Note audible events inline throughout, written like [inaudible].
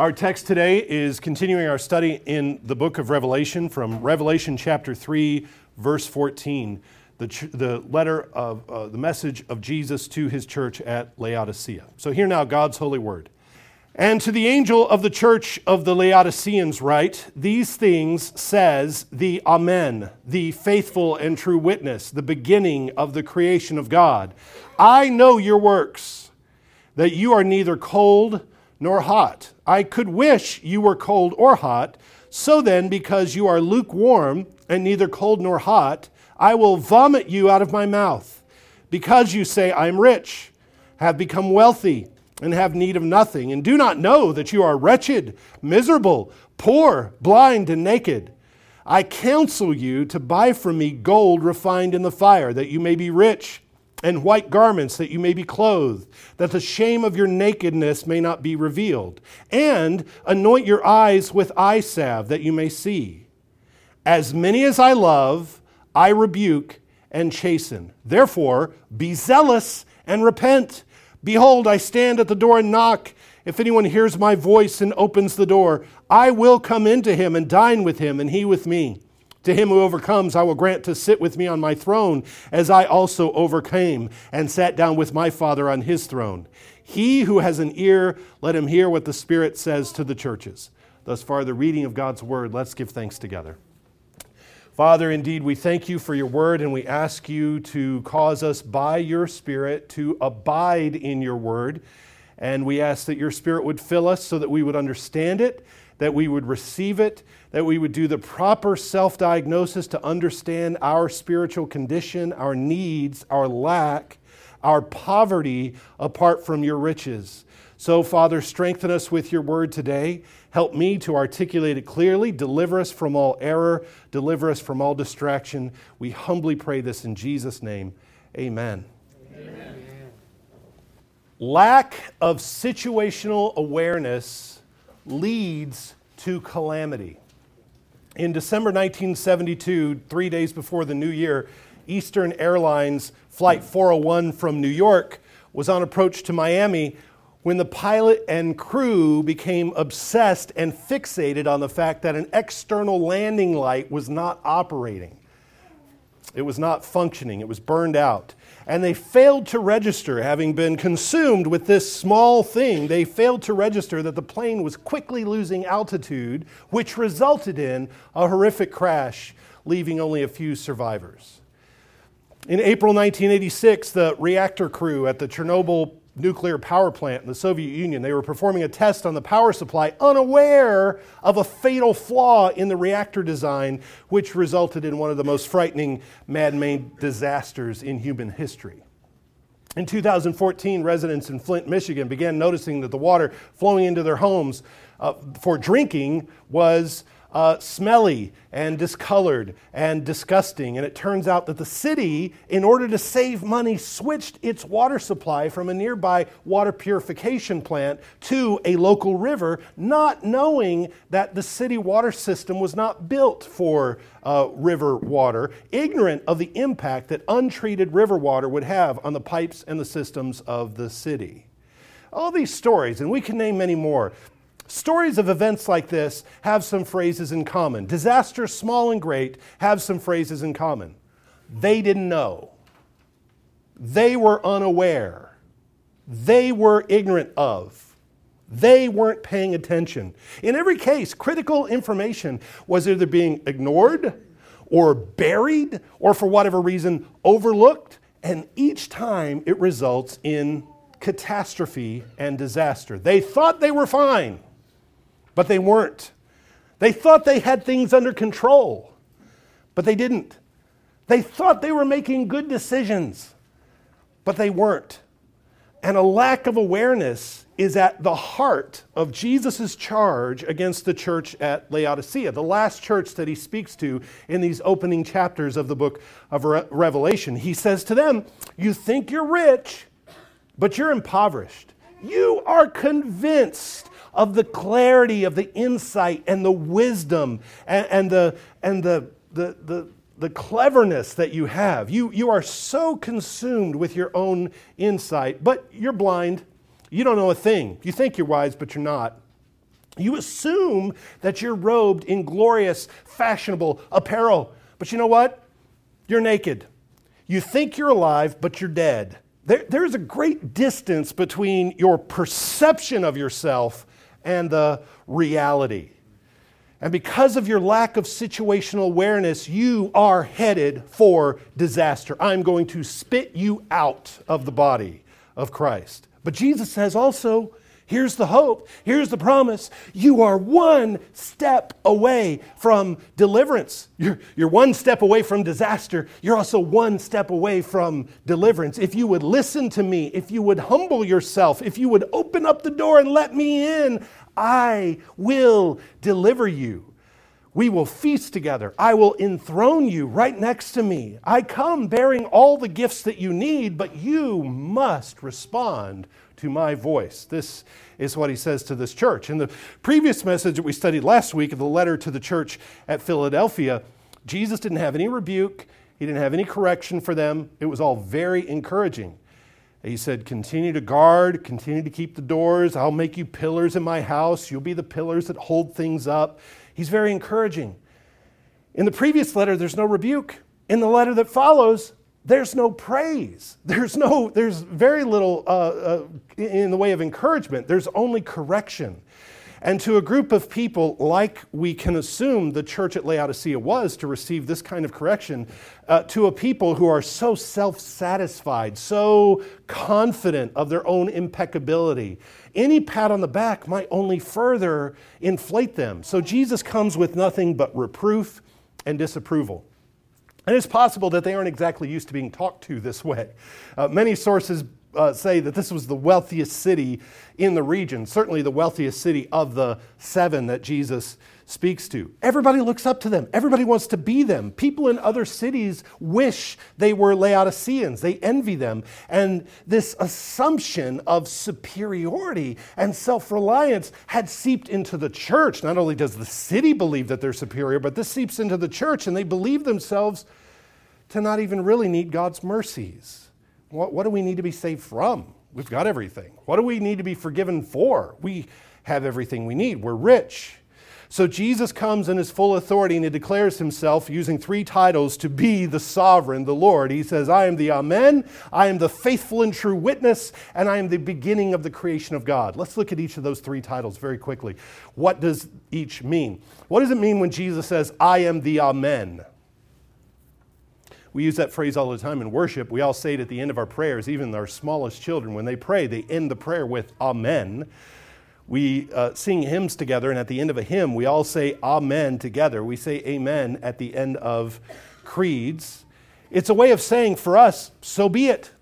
Our text today is continuing our study in the book of Revelation from Revelation chapter 3, verse 14, the, ch- the letter of uh, the message of Jesus to his church at Laodicea. So, hear now God's holy word. And to the angel of the church of the Laodiceans, write, These things says the Amen, the faithful and true witness, the beginning of the creation of God. I know your works, that you are neither cold nor hot. I could wish you were cold or hot. So then, because you are lukewarm and neither cold nor hot, I will vomit you out of my mouth. Because you say, I am rich, have become wealthy, and have need of nothing, and do not know that you are wretched, miserable, poor, blind, and naked. I counsel you to buy from me gold refined in the fire, that you may be rich and white garments that you may be clothed, that the shame of your nakedness may not be revealed, and anoint your eyes with eye salve that you may see. As many as I love, I rebuke and chasten. Therefore, be zealous and repent. Behold, I stand at the door and knock. If anyone hears my voice and opens the door, I will come into him and dine with him, and he with me. To him who overcomes, I will grant to sit with me on my throne, as I also overcame and sat down with my Father on his throne. He who has an ear, let him hear what the Spirit says to the churches. Thus far, the reading of God's word. Let's give thanks together. Father, indeed, we thank you for your word and we ask you to cause us by your Spirit to abide in your word. And we ask that your Spirit would fill us so that we would understand it, that we would receive it, that we would do the proper self diagnosis to understand our spiritual condition, our needs, our lack, our poverty apart from your riches. So, Father, strengthen us with your word today. Help me to articulate it clearly. Deliver us from all error. Deliver us from all distraction. We humbly pray this in Jesus' name. Amen. Amen. Lack of situational awareness leads to calamity. In December 1972, three days before the new year, Eastern Airlines Flight 401 from New York was on approach to Miami when the pilot and crew became obsessed and fixated on the fact that an external landing light was not operating. It was not functioning, it was burned out and they failed to register, having been consumed with this small thing, they failed to register that the plane was quickly losing altitude, which resulted in a horrific crash, leaving only a few survivors. In April 1986, the reactor crew at the Chernobyl nuclear power plant in the Soviet Union. They were performing a test on the power supply, unaware of a fatal flaw in the reactor design, which resulted in one of the most frightening man made disasters in human history. In 2014, residents in Flint, Michigan began noticing that the water flowing into their homes uh, for drinking was uh, smelly and discolored and disgusting. And it turns out that the city, in order to save money, switched its water supply from a nearby water purification plant to a local river, not knowing that the city water system was not built for uh, river water, ignorant of the impact that untreated river water would have on the pipes and the systems of the city. All these stories, and we can name many more, Stories of events like this have some phrases in common. Disasters, small and great, have some phrases in common. They didn't know. They were unaware. They were ignorant of. They weren't paying attention. In every case, critical information was either being ignored or buried or, for whatever reason, overlooked. And each time it results in catastrophe and disaster. They thought they were fine but they weren't. They thought they had things under control, but they didn't. They thought they were making good decisions, but they weren't. And a lack of awareness is at the heart of Jesus' charge against the church at Laodicea, the last church that he speaks to in these opening chapters of the book of Re- Revelation. He says to them, You think you're rich, but you're impoverished. You are convinced of the clarity of the insight and the wisdom and, and the, and the, the, the, the cleverness that you have. You, you are so consumed with your own insight, but you're blind. You don't know a thing. You think you're wise, but you're not. You assume that you're robed in glorious, fashionable apparel. But you know what? You're naked. You think you're alive, but you're dead. There, there's a great distance between your perception of yourself and the reality. And because of your lack of situational awareness, you are headed for disaster. I'm going to spit you out of the body of Christ. But Jesus says also, here's the hope, here's the promise. You are one step away from deliverance. You're, you're one step away from disaster. You're also one step away from deliverance. If you would listen to me, if you would humble yourself, if you would open up the door and let me in, I will deliver you. We will feast together. I will enthrone you right next to me. I come bearing all the gifts that you need, but you must respond to my voice. This is what he says to this church. In the previous message that we studied last week, of the letter to the church at Philadelphia, Jesus didn't have any rebuke, he didn't have any correction for them. It was all very encouraging. He said, Continue to guard, continue to keep the doors. I'll make you pillars in my house. You'll be the pillars that hold things up. He's very encouraging. In the previous letter, there's no rebuke. In the letter that follows, there's no praise. [laughs] There's no, there's very little uh, uh, in the way of encouragement. There's only correction. And to a group of people, like we can assume the church at Laodicea was to receive this kind of correction, uh, to a people who are so self satisfied, so confident of their own impeccability, any pat on the back might only further inflate them. So Jesus comes with nothing but reproof and disapproval. And it's possible that they aren't exactly used to being talked to this way. Uh, many sources uh, say that this was the wealthiest city in the region, certainly the wealthiest city of the seven that Jesus speaks to. Everybody looks up to them, everybody wants to be them. People in other cities wish they were Laodiceans, they envy them. And this assumption of superiority and self reliance had seeped into the church. Not only does the city believe that they're superior, but this seeps into the church, and they believe themselves to not even really need God's mercies. What, what do we need to be saved from? We've got everything. What do we need to be forgiven for? We have everything we need. We're rich. So Jesus comes in his full authority and he declares himself using three titles to be the sovereign, the Lord. He says, I am the Amen, I am the faithful and true witness, and I am the beginning of the creation of God. Let's look at each of those three titles very quickly. What does each mean? What does it mean when Jesus says, I am the Amen? We use that phrase all the time in worship. We all say it at the end of our prayers, even our smallest children, when they pray, they end the prayer with Amen. We uh, sing hymns together, and at the end of a hymn, we all say Amen together. We say Amen at the end of creeds. It's a way of saying for us, so be it.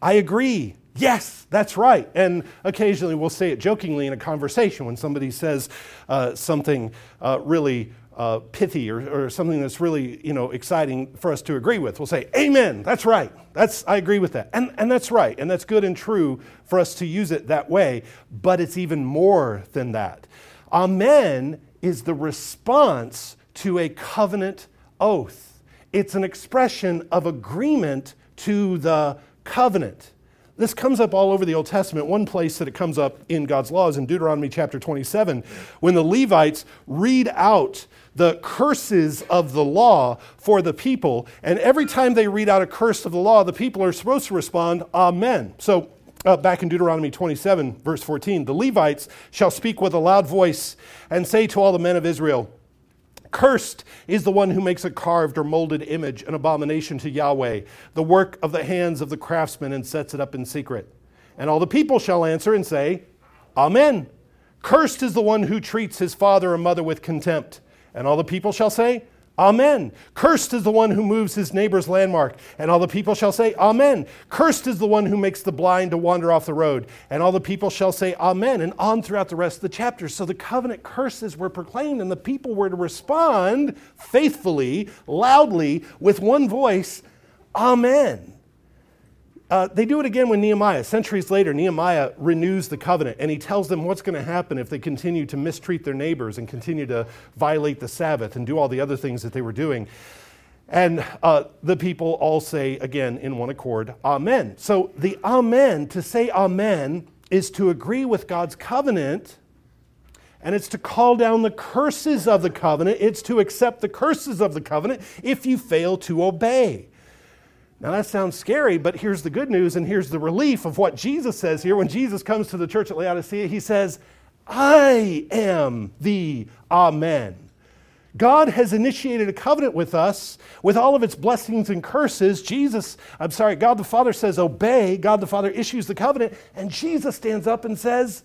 I agree. Yes, that's right. And occasionally we'll say it jokingly in a conversation when somebody says uh, something uh, really uh, pithy or, or, something that's really you know exciting for us to agree with. We'll say, "Amen." That's right. That's I agree with that, and and that's right, and that's good and true for us to use it that way. But it's even more than that. Amen is the response to a covenant oath. It's an expression of agreement to the covenant. This comes up all over the Old Testament. One place that it comes up in God's law is in Deuteronomy chapter 27, when the Levites read out the curses of the law for the people. And every time they read out a curse of the law, the people are supposed to respond, Amen. So uh, back in Deuteronomy 27, verse 14, the Levites shall speak with a loud voice and say to all the men of Israel, Cursed is the one who makes a carved or molded image, an abomination to Yahweh, the work of the hands of the craftsman, and sets it up in secret. And all the people shall answer and say, Amen. Cursed is the one who treats his father or mother with contempt and all the people shall say, Amen. Cursed is the one who moves his neighbor's landmark. And all the people shall say, Amen. Cursed is the one who makes the blind to wander off the road. And all the people shall say, Amen. And on throughout the rest of the chapter. So the covenant curses were proclaimed, and the people were to respond faithfully, loudly, with one voice, Amen. Uh, they do it again when Nehemiah. Centuries later, Nehemiah renews the covenant and he tells them what's going to happen if they continue to mistreat their neighbors and continue to violate the Sabbath and do all the other things that they were doing. And uh, the people all say again in one accord, Amen. So the Amen, to say Amen, is to agree with God's covenant and it's to call down the curses of the covenant. It's to accept the curses of the covenant if you fail to obey. Now that sounds scary, but here's the good news and here's the relief of what Jesus says here. When Jesus comes to the church at Laodicea, he says, I am the Amen. God has initiated a covenant with us with all of its blessings and curses. Jesus, I'm sorry, God the Father says, obey. God the Father issues the covenant, and Jesus stands up and says,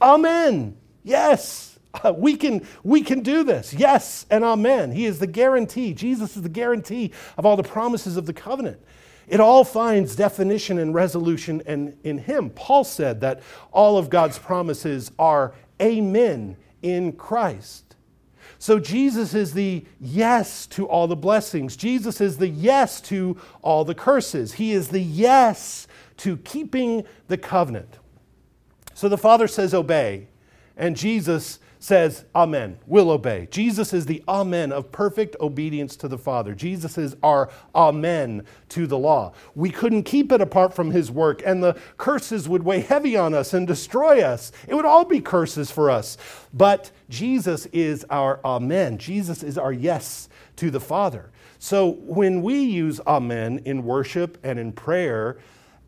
Amen. Yes, Uh, we can, we can do this. Yes, and amen. He is the guarantee. Jesus is the guarantee of all the promises of the covenant. It all finds definition and resolution in, in Him. Paul said that all of God's promises are amen in Christ. So Jesus is the yes to all the blessings. Jesus is the yes to all the curses. He is the yes to keeping the covenant. So the Father says, obey. And Jesus says, Amen, we'll obey. Jesus is the Amen of perfect obedience to the Father. Jesus is our Amen to the law. We couldn't keep it apart from His work, and the curses would weigh heavy on us and destroy us. It would all be curses for us. But Jesus is our Amen. Jesus is our yes to the Father. So when we use Amen in worship and in prayer,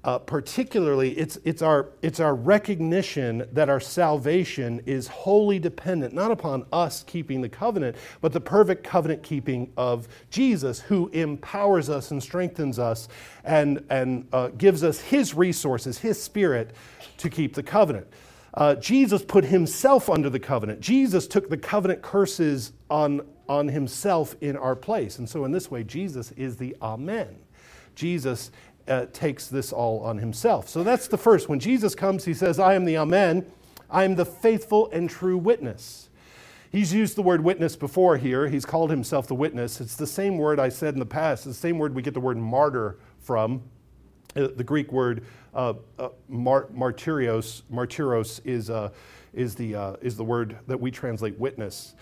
uh, particularly, it's, it's, our, it's our recognition that our salvation is wholly dependent, not upon us keeping the covenant, but the perfect covenant keeping of Jesus, who empowers us and strengthens us and, and uh, gives us his resources, his spirit, to keep the covenant. Uh, Jesus put himself under the covenant. Jesus took the covenant curses on, on himself in our place. And so, in this way, Jesus is the Amen. Jesus uh, takes this all on himself. So that's the first. When Jesus comes, he says, I am the Amen. I am the faithful and true witness. He's used the word witness before here. He's called himself the witness. It's the same word I said in the past, it's the same word we get the word martyr from. Uh, the Greek word uh, uh, mar- martyrios, martyros is, uh, is, the, uh, is the word that we translate witness.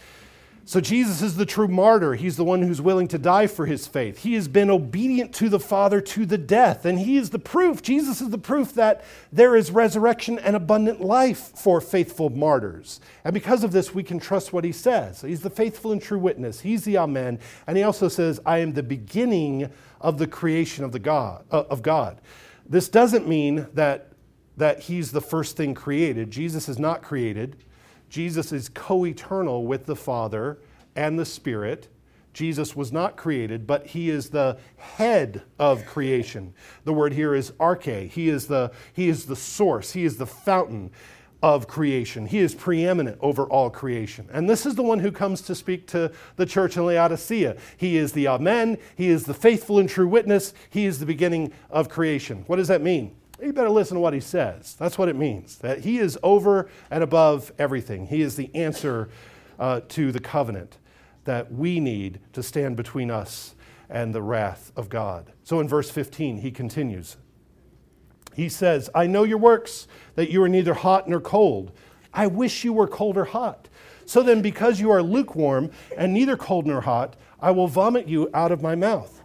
So Jesus is the true martyr. He's the one who's willing to die for his faith. He has been obedient to the Father to the death. And he is the proof, Jesus is the proof that there is resurrection and abundant life for faithful martyrs. And because of this, we can trust what he says. He's the faithful and true witness. He's the Amen. And he also says, I am the beginning of the creation of, the God, uh, of God. This doesn't mean that, that he's the first thing created. Jesus is not created. Jesus is co eternal with the Father and the Spirit. Jesus was not created, but he is the head of creation. The word here is arche. He is the, he is the source, he is the fountain of creation. He is preeminent over all creation. And this is the one who comes to speak to the church in Laodicea. He is the Amen, he is the faithful and true witness, he is the beginning of creation. What does that mean? You better listen to what he says. That's what it means. That he is over and above everything. He is the answer uh, to the covenant that we need to stand between us and the wrath of God. So in verse 15, he continues. He says, I know your works, that you are neither hot nor cold. I wish you were cold or hot. So then, because you are lukewarm and neither cold nor hot, I will vomit you out of my mouth.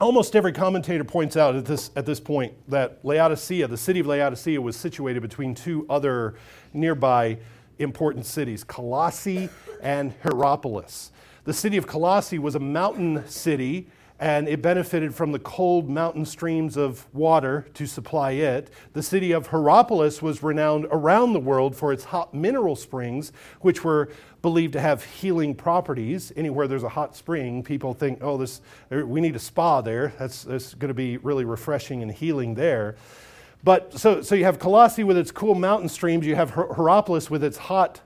Almost every commentator points out at this, at this point that Laodicea, the city of Laodicea, was situated between two other nearby important cities, Colossae and Hierapolis. The city of Colossae was a mountain city and it benefited from the cold mountain streams of water to supply it. The city of Hierapolis was renowned around the world for its hot mineral springs, which were believed to have healing properties. Anywhere there's a hot spring, people think, oh, this, we need a spa there. That's, that's going to be really refreshing and healing there. But so, so you have Colossae with its cool mountain streams, you have Hierapolis with its hot,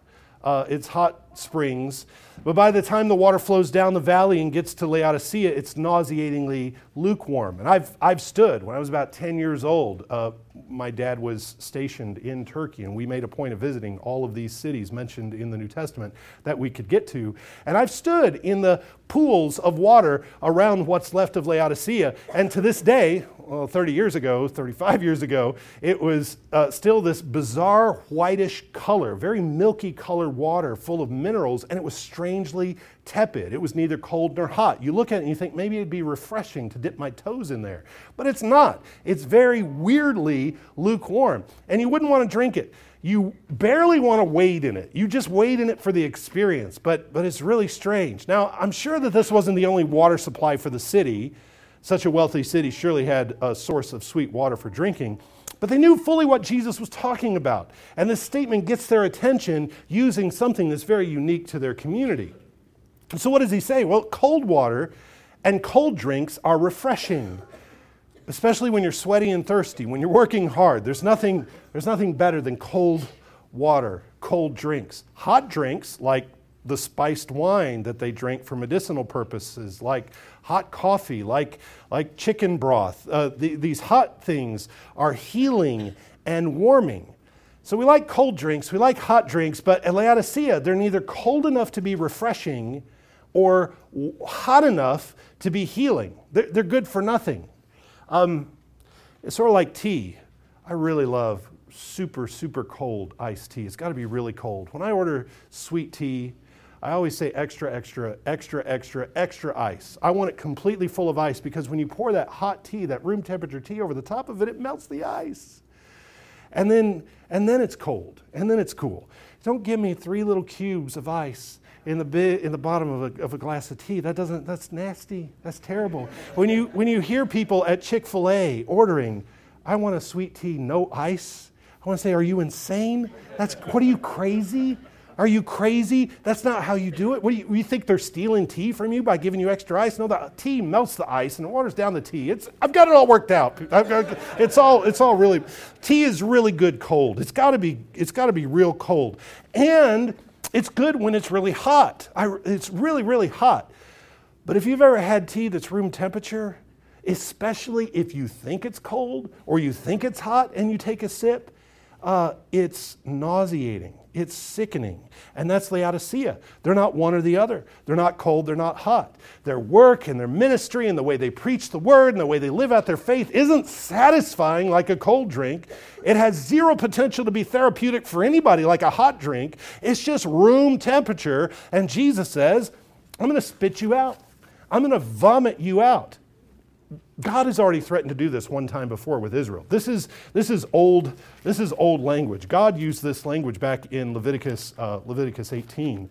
uh, its hot springs. But by the time the water flows down the valley and gets to Laodicea, it's nauseatingly lukewarm. And I've, I've stood, when I was about 10 years old, uh, my dad was stationed in Turkey, and we made a point of visiting all of these cities mentioned in the New Testament that we could get to. And I've stood in the pools of water around what's left of Laodicea, and to this day, well, 30 years ago, 35 years ago, it was uh, still this bizarre whitish color, very milky colored water full of minerals, and it was strangely tepid. It was neither cold nor hot. You look at it and you think maybe it'd be refreshing to dip my toes in there, but it's not. It's very weirdly lukewarm, and you wouldn't want to drink it. you barely want to wade in it. You just wade in it for the experience, but, but it's really strange. Now, I'm sure that this wasn't the only water supply for the city. Such a wealthy city surely had a source of sweet water for drinking. But they knew fully what Jesus was talking about. And this statement gets their attention using something that's very unique to their community. So, what does he say? Well, cold water and cold drinks are refreshing, especially when you're sweaty and thirsty, when you're working hard. There's nothing, there's nothing better than cold water, cold drinks. Hot drinks, like the spiced wine that they drink for medicinal purposes, like hot coffee, like, like chicken broth. Uh, the, these hot things are healing and warming. So we like cold drinks, we like hot drinks, but at Laodicea, they're neither cold enough to be refreshing or hot enough to be healing. They're, they're good for nothing. Um, it's sort of like tea. I really love super, super cold iced tea. It's got to be really cold. When I order sweet tea, I always say extra, extra, extra, extra, extra ice. I want it completely full of ice because when you pour that hot tea, that room temperature tea over the top of it, it melts the ice. And then, and then it's cold, and then it's cool. Don't give me three little cubes of ice in the, bi- in the bottom of a, of a glass of tea. That doesn't, that's nasty. That's terrible. When you, when you hear people at Chick fil A ordering, I want a sweet tea, no ice, I want to say, are you insane? That's, what are you crazy? Are you crazy? That's not how you do it. What do you, you, think they're stealing tea from you by giving you extra ice? No, the tea melts the ice and it waters down the tea. It's, I've got it all worked out. it's all, it's all really, tea is really good cold. It's got to be, it's got to be real cold. And it's good when it's really hot. I, it's really, really hot. But if you've ever had tea that's room temperature, especially if you think it's cold or you think it's hot and you take a sip, uh, it's nauseating. It's sickening. And that's Laodicea. They're not one or the other. They're not cold, they're not hot. Their work and their ministry and the way they preach the word and the way they live out their faith isn't satisfying like a cold drink. It has zero potential to be therapeutic for anybody like a hot drink. It's just room temperature. And Jesus says, I'm going to spit you out, I'm going to vomit you out. God has already threatened to do this one time before with Israel. This is, this is, old, this is old language. God used this language back in Leviticus, uh, Leviticus 18,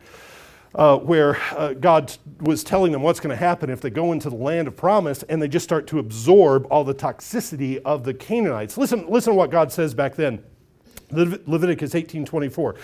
uh, where uh, God was telling them what's going to happen if they go into the land of promise and they just start to absorb all the toxicity of the Canaanites. Listen, listen to what God says back then. Leviticus 18 24.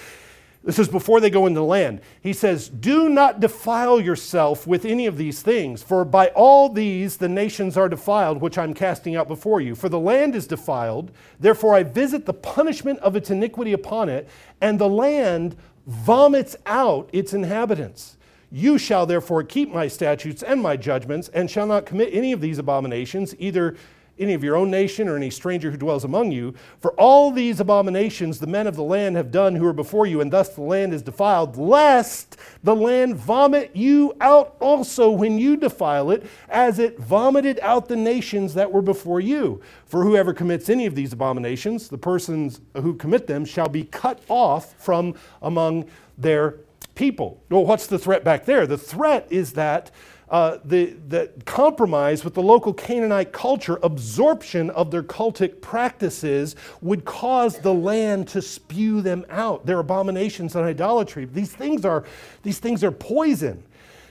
This is before they go into the land. He says, Do not defile yourself with any of these things, for by all these the nations are defiled, which I'm casting out before you. For the land is defiled, therefore I visit the punishment of its iniquity upon it, and the land vomits out its inhabitants. You shall therefore keep my statutes and my judgments, and shall not commit any of these abominations, either any of your own nation or any stranger who dwells among you. For all these abominations the men of the land have done who are before you, and thus the land is defiled, lest the land vomit you out also when you defile it, as it vomited out the nations that were before you. For whoever commits any of these abominations, the persons who commit them shall be cut off from among their people. Well, what's the threat back there? The threat is that uh, the, the compromise with the local Canaanite culture, absorption of their cultic practices, would cause the land to spew them out. Their abominations and idolatry. These things are, these things are poison.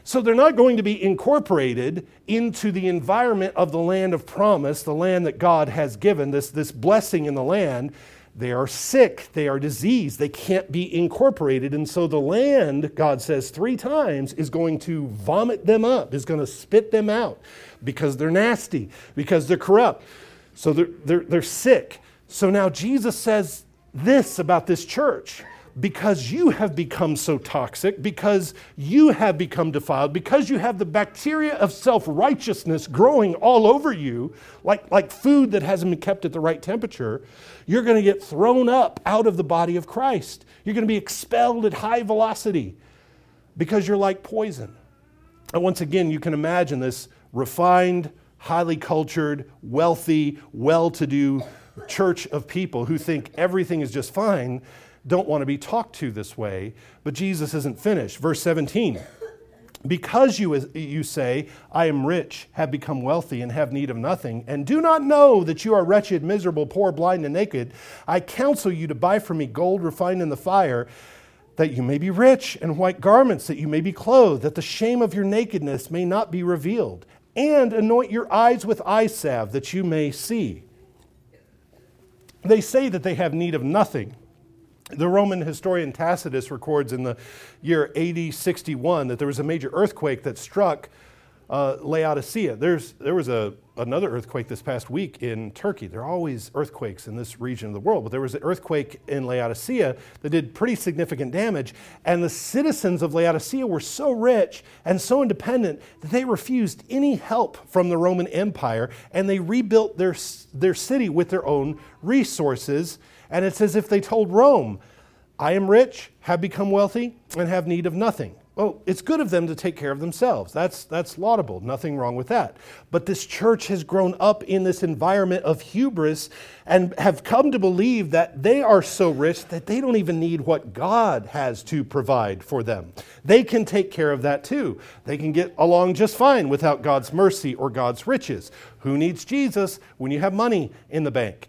So they're not going to be incorporated into the environment of the land of promise, the land that God has given, this, this blessing in the land. They are sick, they are diseased, they can't be incorporated. And so the land, God says three times, is going to vomit them up, is going to spit them out because they're nasty, because they're corrupt. So they're, they're, they're sick. So now Jesus says this about this church because you have become so toxic, because you have become defiled, because you have the bacteria of self righteousness growing all over you, like, like food that hasn't been kept at the right temperature, you're going to get thrown up out of the body of Christ. You're going to be expelled at high velocity because you're like poison. And once again, you can imagine this refined, highly cultured, wealthy, well to do church of people who think everything is just fine don't want to be talked to this way. But Jesus isn't finished. Verse 17 Because you, you say, I am rich, have become wealthy, and have need of nothing, and do not know that you are wretched, miserable, poor, blind, and naked, I counsel you to buy from me gold refined in the fire, that you may be rich, and white garments, that you may be clothed, that the shame of your nakedness may not be revealed, and anoint your eyes with eye salve, that you may see. They say that they have need of nothing the Roman historian Tacitus records in the year AD 61 that there was a major earthquake that struck uh, Laodicea. There's, there was a, another earthquake this past week in Turkey. There are always earthquakes in this region of the world, but there was an earthquake in Laodicea that did pretty significant damage. And the citizens of Laodicea were so rich and so independent that they refused any help from the Roman Empire and they rebuilt their, their city with their own resources. And it's as if they told Rome, I am rich, have become wealthy, and have need of nothing. Well, it's good of them to take care of themselves. That's, that's laudable. Nothing wrong with that. But this church has grown up in this environment of hubris and have come to believe that they are so rich that they don't even need what God has to provide for them. They can take care of that too. They can get along just fine without God's mercy or God's riches. Who needs Jesus when you have money in the bank?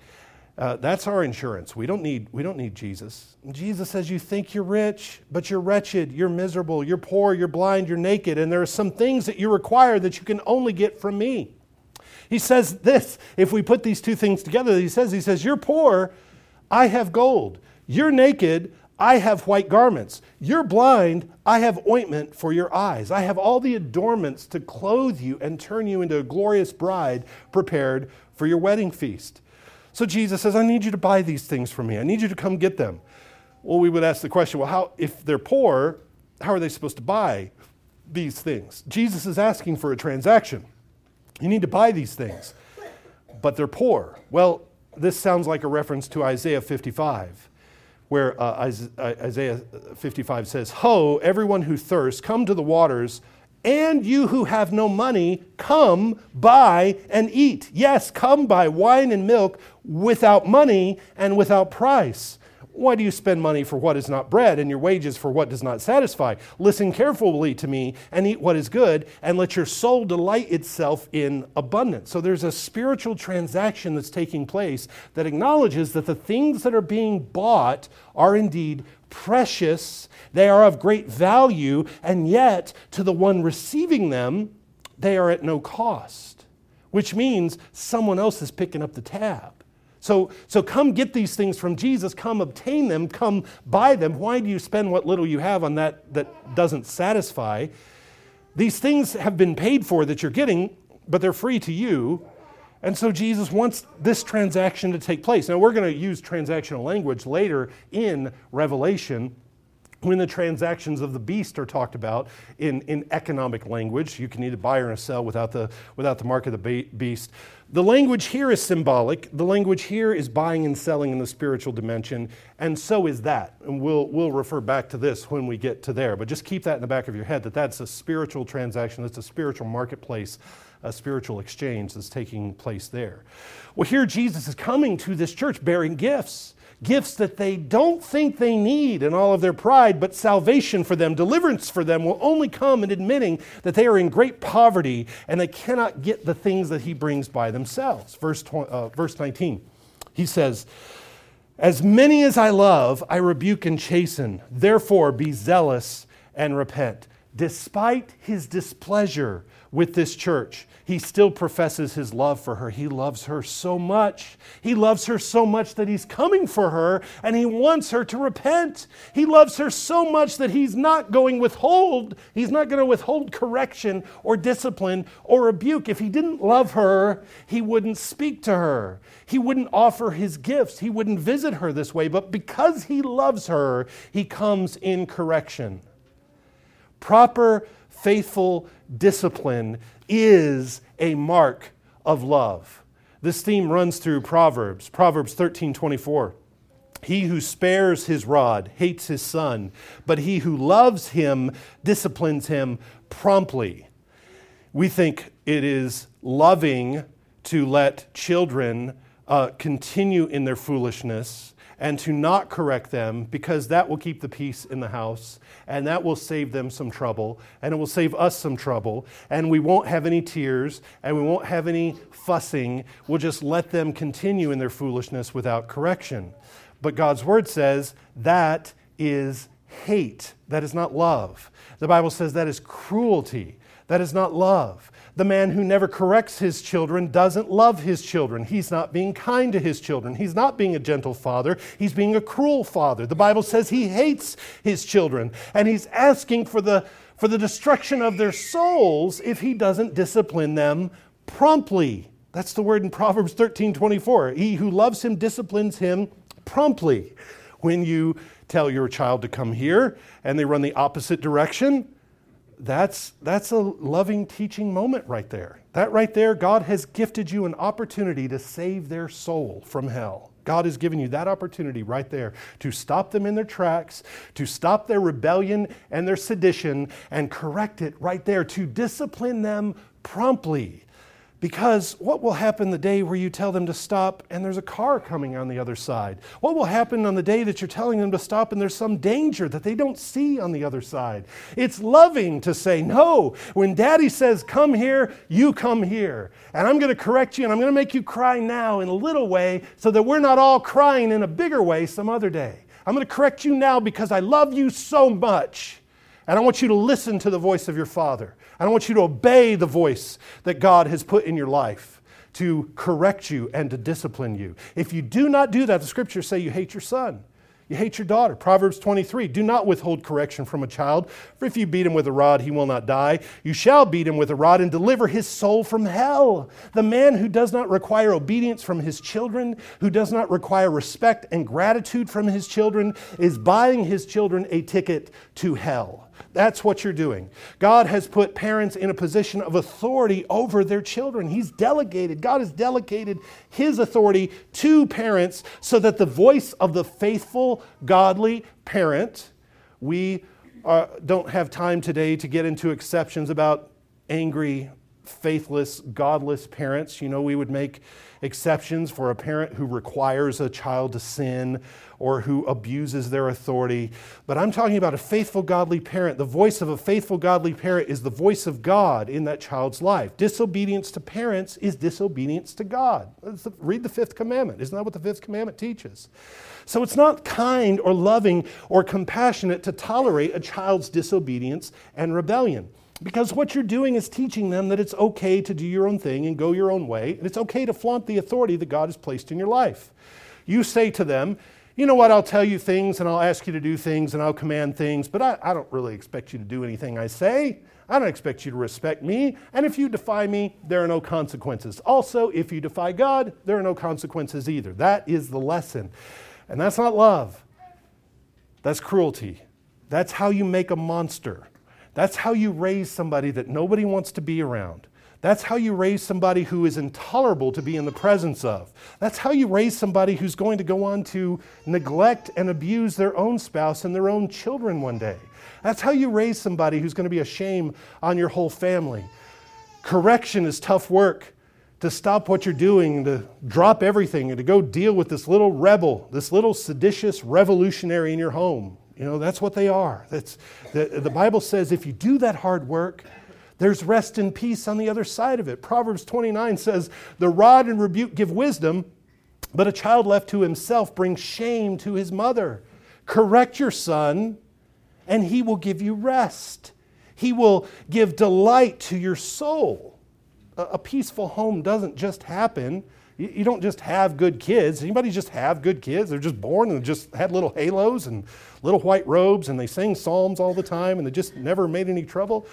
Uh, that's our insurance. We don't, need, we don't need Jesus. Jesus says, You think you're rich, but you're wretched, you're miserable, you're poor, you're blind, you're naked, and there are some things that you require that you can only get from me. He says this if we put these two things together, he says, He says, You're poor, I have gold. You're naked, I have white garments. You're blind, I have ointment for your eyes. I have all the adornments to clothe you and turn you into a glorious bride prepared for your wedding feast. So Jesus says, I need you to buy these things for me. I need you to come get them. Well, we would ask the question well, how, if they're poor, how are they supposed to buy these things? Jesus is asking for a transaction. You need to buy these things, but they're poor. Well, this sounds like a reference to Isaiah 55, where uh, Isaiah 55 says, Ho, everyone who thirsts, come to the waters and you who have no money, come buy and eat. Yes, come buy wine and milk without money and without price. Why do you spend money for what is not bread and your wages for what does not satisfy? Listen carefully to me and eat what is good, and let your soul delight itself in abundance. So there's a spiritual transaction that's taking place that acknowledges that the things that are being bought are indeed precious, they are of great value, and yet to the one receiving them, they are at no cost, which means someone else is picking up the tab. So, so come get these things from Jesus, come obtain them, come buy them. Why do you spend what little you have on that that doesn't satisfy? These things have been paid for that you're getting, but they're free to you. And so Jesus wants this transaction to take place. Now, we're going to use transactional language later in Revelation when the transactions of the beast are talked about in, in economic language. You can either buy or sell without the, without the mark of the beast. The language here is symbolic. The language here is buying and selling in the spiritual dimension, and so is that. And we'll, we'll refer back to this when we get to there. But just keep that in the back of your head that that's a spiritual transaction, that's a spiritual marketplace a spiritual exchange that's taking place there. Well, here Jesus is coming to this church bearing gifts. Gifts that they don't think they need in all of their pride, but salvation for them, deliverance for them will only come in admitting that they are in great poverty and they cannot get the things that He brings by themselves. Verse, uh, verse 19, He says, As many as I love, I rebuke and chasten. Therefore, be zealous and repent. Despite His displeasure, with this church. He still professes his love for her. He loves her so much. He loves her so much that he's coming for her and he wants her to repent. He loves her so much that he's not going withhold. He's not going to withhold correction or discipline or rebuke. If he didn't love her, he wouldn't speak to her. He wouldn't offer his gifts. He wouldn't visit her this way. But because he loves her, he comes in correction. Proper faithful discipline is a mark of love. This theme runs through Proverbs, Proverbs 13 24. He who spares his rod hates his son, but he who loves him disciplines him promptly. We think it is loving to let children uh, continue in their foolishness and to not correct them because that will keep the peace in the house and that will save them some trouble and it will save us some trouble and we won't have any tears and we won't have any fussing. We'll just let them continue in their foolishness without correction. But God's word says that is hate. That is not love. The Bible says that is cruelty. That is not love. The man who never corrects his children doesn't love his children. He's not being kind to his children. He's not being a gentle father. He's being a cruel father. The Bible says he hates his children and he's asking for the, for the destruction of their souls if he doesn't discipline them promptly. That's the word in Proverbs 13 24. He who loves him disciplines him promptly. When you tell your child to come here and they run the opposite direction, that's, that's a loving teaching moment right there. That right there, God has gifted you an opportunity to save their soul from hell. God has given you that opportunity right there to stop them in their tracks, to stop their rebellion and their sedition, and correct it right there, to discipline them promptly. Because what will happen the day where you tell them to stop and there's a car coming on the other side? What will happen on the day that you're telling them to stop and there's some danger that they don't see on the other side? It's loving to say, no, when daddy says, come here, you come here. And I'm going to correct you and I'm going to make you cry now in a little way so that we're not all crying in a bigger way some other day. I'm going to correct you now because I love you so much. And I want you to listen to the voice of your father. And I don't want you to obey the voice that God has put in your life to correct you and to discipline you. If you do not do that, the scriptures say you hate your son. You hate your daughter. Proverbs 23 Do not withhold correction from a child, for if you beat him with a rod, he will not die. You shall beat him with a rod and deliver his soul from hell. The man who does not require obedience from his children, who does not require respect and gratitude from his children, is buying his children a ticket to hell. That's what you're doing. God has put parents in a position of authority over their children. He's delegated, God has delegated His authority to parents so that the voice of the faithful, godly parent, we uh, don't have time today to get into exceptions about angry, faithless, godless parents. You know, we would make exceptions for a parent who requires a child to sin or who abuses their authority. But I'm talking about a faithful, godly parent. The voice of a faithful, godly parent is the voice of God in that child's life. Disobedience to parents is disobedience to God. Read the fifth commandment. Isn't that what the fifth commandment teaches? So it's not kind or loving or compassionate to tolerate a child's disobedience and rebellion. Because what you're doing is teaching them that it's okay to do your own thing and go your own way, and it's okay to flaunt the authority that God has placed in your life. You say to them, you know what, I'll tell you things and I'll ask you to do things and I'll command things, but I, I don't really expect you to do anything I say. I don't expect you to respect me. And if you defy me, there are no consequences. Also, if you defy God, there are no consequences either. That is the lesson. And that's not love, that's cruelty. That's how you make a monster. That's how you raise somebody that nobody wants to be around. That's how you raise somebody who is intolerable to be in the presence of. That's how you raise somebody who's going to go on to neglect and abuse their own spouse and their own children one day. That's how you raise somebody who's going to be a shame on your whole family. Correction is tough work. To stop what you're doing, to drop everything, and to go deal with this little rebel, this little seditious revolutionary in your home. You know, that's what they are. That's, the, the Bible says if you do that hard work, there's rest and peace on the other side of it. Proverbs 29 says, The rod and rebuke give wisdom, but a child left to himself brings shame to his mother. Correct your son, and he will give you rest. He will give delight to your soul. A, peaceful home doesn't just happen. You, don't just have good kids. Anybody just have good kids? They're just born and just had little halos and little white robes and they sing psalms all the time and they just never made any trouble.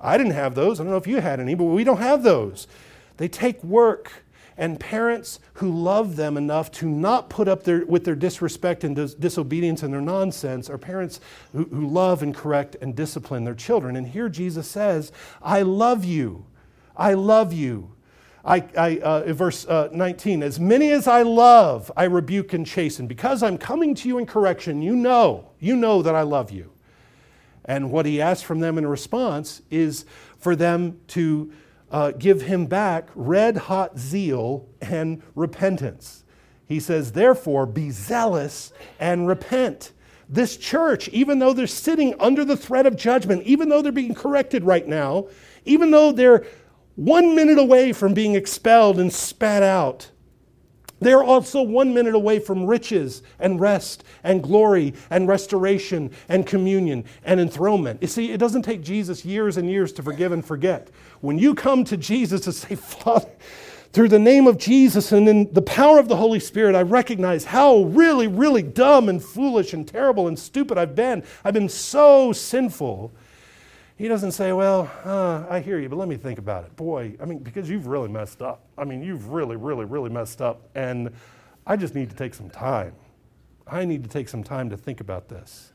I didn't have those. I don't know if you had any, but we don't have those. They take work. And parents who love them enough to not put up their, with their disrespect and dis- disobedience and their nonsense are parents who, who love and correct and discipline their children. And here Jesus says, I love you. I love you. I, I, uh, verse uh, 19, as many as I love, I rebuke and chasten. Because I'm coming to you in correction, you know, you know that I love you. And what he asks from them in response is for them to uh, give him back red hot zeal and repentance. He says, Therefore, be zealous and repent. This church, even though they're sitting under the threat of judgment, even though they're being corrected right now, even though they're one minute away from being expelled and spat out, they're also one minute away from riches and rest and glory and restoration and communion and enthronement. You see, it doesn't take Jesus years and years to forgive and forget. When you come to Jesus to say, Father, through the name of Jesus and in the power of the Holy Spirit, I recognize how really, really dumb and foolish and terrible and stupid I've been. I've been so sinful. He doesn't say, Well, uh, I hear you, but let me think about it. Boy, I mean, because you've really messed up. I mean, you've really, really, really messed up. And I just need to take some time. I need to take some time to think about this.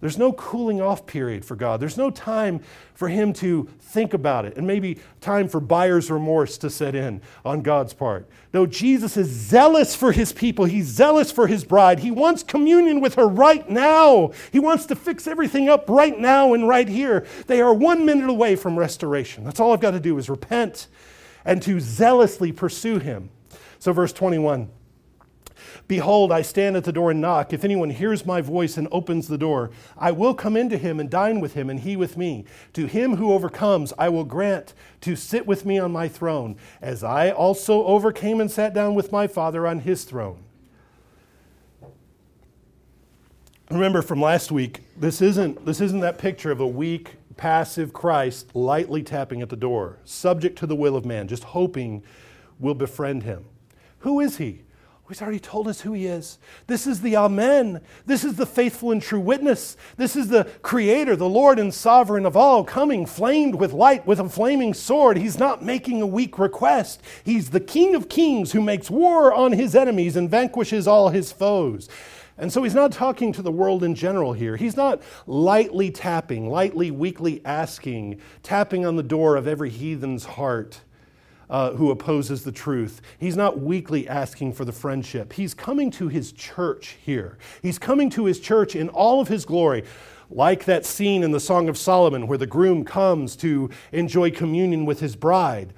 There's no cooling off period for God. There's no time for Him to think about it and maybe time for buyer's remorse to set in on God's part. No, Jesus is zealous for His people. He's zealous for His bride. He wants communion with her right now. He wants to fix everything up right now and right here. They are one minute away from restoration. That's all I've got to do is repent and to zealously pursue Him. So, verse 21. Behold, I stand at the door and knock. If anyone hears my voice and opens the door, I will come into him and dine with him, and he with me. To him who overcomes, I will grant to sit with me on my throne, as I also overcame and sat down with my Father on his throne. Remember from last week, this isn't, this isn't that picture of a weak, passive Christ lightly tapping at the door, subject to the will of man, just hoping we'll befriend him. Who is he? He's already told us who He is. This is the Amen. This is the faithful and true witness. This is the Creator, the Lord and Sovereign of all, coming flamed with light with a flaming sword. He's not making a weak request. He's the King of kings who makes war on His enemies and vanquishes all His foes. And so he's not talking to the world in general here. He's not lightly tapping, lightly, weakly asking, tapping on the door of every heathen's heart uh, who opposes the truth. He's not weakly asking for the friendship. He's coming to his church here. He's coming to his church in all of his glory. Like that scene in the Song of Solomon where the groom comes to enjoy communion with his bride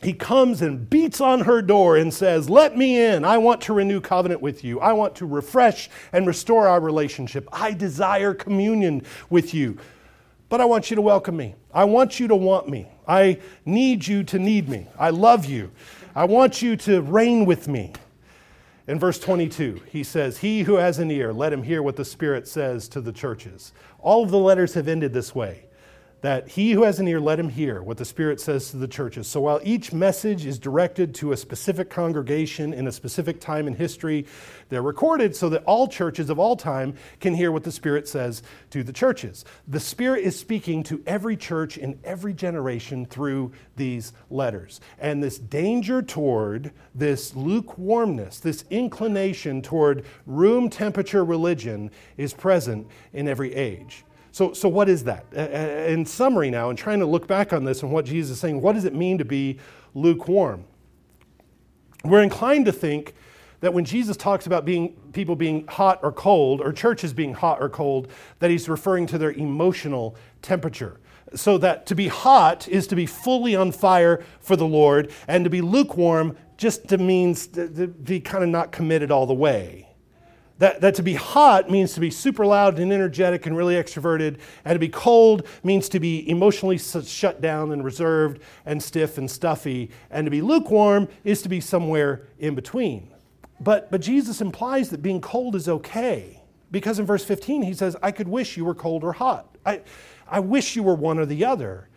he comes and beats on her door and says, Let me in. I want to renew covenant with you. I want to refresh and restore our relationship. I desire communion with you. But I want you to welcome me. I want you to want me. I need you to need me. I love you. I want you to reign with me. In verse 22, he says, He who has an ear, let him hear what the Spirit says to the churches. All of the letters have ended this way that he who has an ear, let him hear what the Spirit says to the churches. So while each message is directed to a specific congregation in a specific time in history, they're recorded so that all churches of all time can hear what the Spirit says to the churches. The Spirit is speaking to every church in every generation through these letters. And this danger toward this lukewarmness, this inclination toward room temperature religion is present in every age. So, so what is that? In summary, now, and trying to look back on this and what Jesus is saying, what does it mean to be lukewarm? We're inclined to think that when Jesus talks about being, people being hot or cold, or churches being hot or cold, that he's referring to their emotional temperature. So that to be hot is to be fully on fire for the Lord, and to be lukewarm just to means to be kind of not committed all the way. That, that to be hot means to be super loud and energetic and really extroverted, and to be cold means to be emotionally shut down and reserved and stiff and stuffy, and to be lukewarm is to be somewhere in between. But, but Jesus implies that being cold is okay, because in verse 15 he says, I could wish you were cold or hot. I, I wish you were one or the other.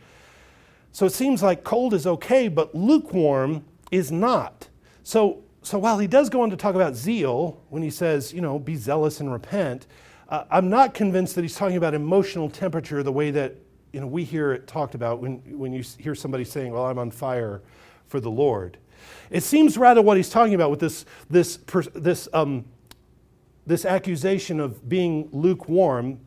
So it seems like cold is okay, but lukewarm is not. So so while he does go on to talk about zeal when he says, you know, be zealous and repent, uh, I'm not convinced that he's talking about emotional temperature the way that you know we hear it talked about when, when you hear somebody saying, well, I'm on fire for the Lord. It seems rather what he's talking about with this, this, this, um, this accusation of being lukewarm,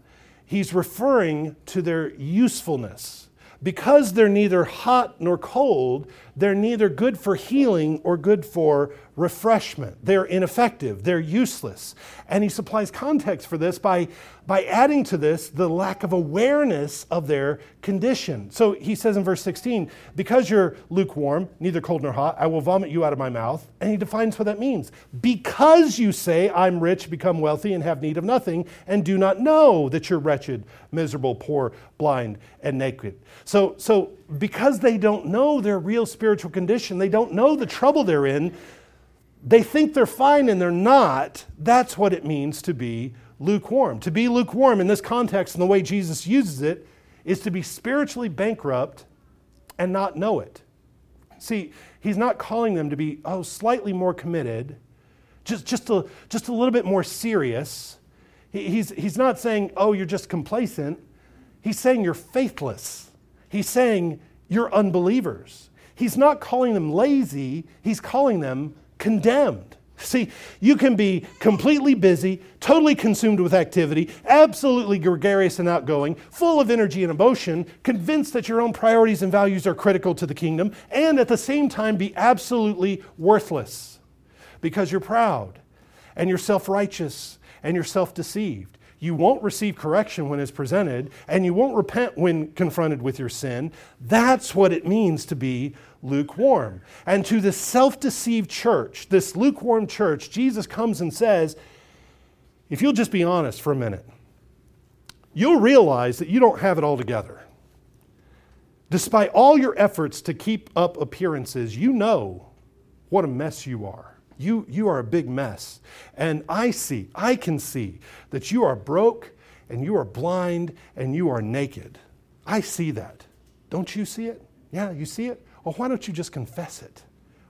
he's referring to their usefulness because they're neither hot nor cold, they're neither good for healing or good for refreshment. They're ineffective. They're useless. And he supplies context for this by, by adding to this the lack of awareness of their condition. So he says in verse 16, Because you're lukewarm, neither cold nor hot, I will vomit you out of my mouth. And he defines what that means. Because you say, I'm rich, become wealthy, and have need of nothing, and do not know that you're wretched, miserable, poor, blind, and naked. So, so because they don't know their real spiritual condition, they don't know the trouble they're in they think they're fine and they're not, that's what it means to be lukewarm. To be lukewarm in this context and the way Jesus uses it is to be spiritually bankrupt and not know it. See, he's not calling them to be, oh, slightly more committed, just, just, a, just a little bit more serious. He, he's, he's not saying, oh, you're just complacent. He's saying you're faithless. He's saying you're unbelievers. He's not calling them lazy, he's calling them condemned. See, you can be completely busy, totally consumed with activity, absolutely gregarious and outgoing, full of energy and emotion, convinced that your own priorities and values are critical to the kingdom, and at the same time be absolutely worthless because you're proud and you're self righteous and you're self deceived. You won't receive correction when it's presented, and you won't repent when confronted with your sin. That's what it means to be lukewarm. And to the self deceived church, this lukewarm church, Jesus comes and says, if you'll just be honest for a minute, you'll realize that you don't have it all together. Despite all your efforts to keep up appearances, you know what a mess you are. You, you are a big mess. And I see, I can see that you are broke and you are blind and you are naked. I see that. Don't you see it? Yeah, you see it? Well, why don't you just confess it?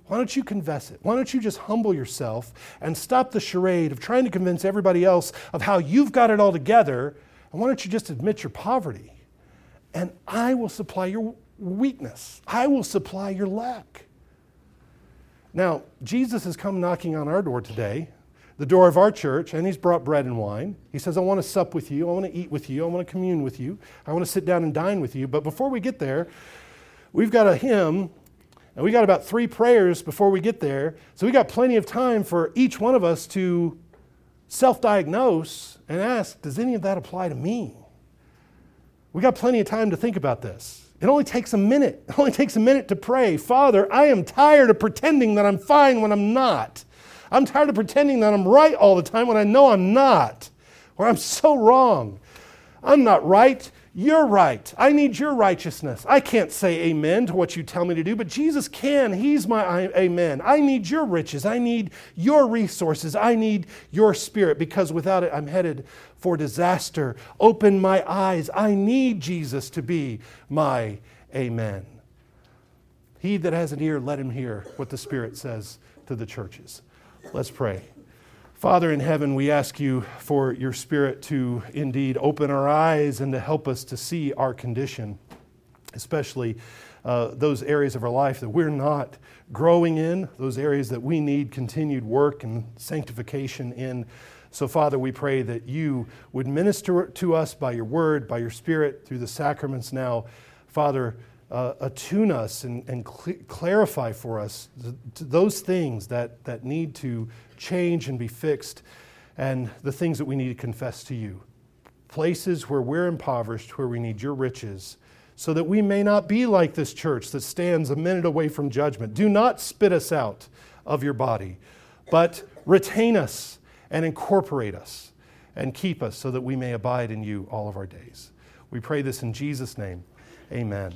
Why don't you confess it? Why don't you just humble yourself and stop the charade of trying to convince everybody else of how you've got it all together? And why don't you just admit your poverty? And I will supply your weakness, I will supply your lack. Now, Jesus has come knocking on our door today, the door of our church, and he's brought bread and wine. He says, I want to sup with you, I want to eat with you, I want to commune with you, I want to sit down and dine with you. But before we get there, We've got a hymn, and we got about three prayers before we get there. So we got plenty of time for each one of us to self diagnose and ask, does any of that apply to me? We got plenty of time to think about this. It only takes a minute. [laughs] It only takes a minute to pray. Father, I am tired of pretending that I'm fine when I'm not. I'm tired of pretending that I'm right all the time when I know I'm not, or I'm so wrong. I'm not right. You're right. I need your righteousness. I can't say amen to what you tell me to do, but Jesus can. He's my amen. I need your riches. I need your resources. I need your spirit because without it, I'm headed for disaster. Open my eyes. I need Jesus to be my amen. He that has an ear, let him hear what the Spirit says to the churches. Let's pray. Father in heaven, we ask you for your Spirit to indeed open our eyes and to help us to see our condition, especially uh, those areas of our life that we're not growing in, those areas that we need continued work and sanctification in. So, Father, we pray that you would minister to us by your word, by your Spirit, through the sacraments now. Father, uh, attune us and, and cl- clarify for us th- those things that, that need to change and be fixed, and the things that we need to confess to you. Places where we're impoverished, where we need your riches, so that we may not be like this church that stands a minute away from judgment. Do not spit us out of your body, but retain us and incorporate us and keep us so that we may abide in you all of our days. We pray this in Jesus' name. Amen.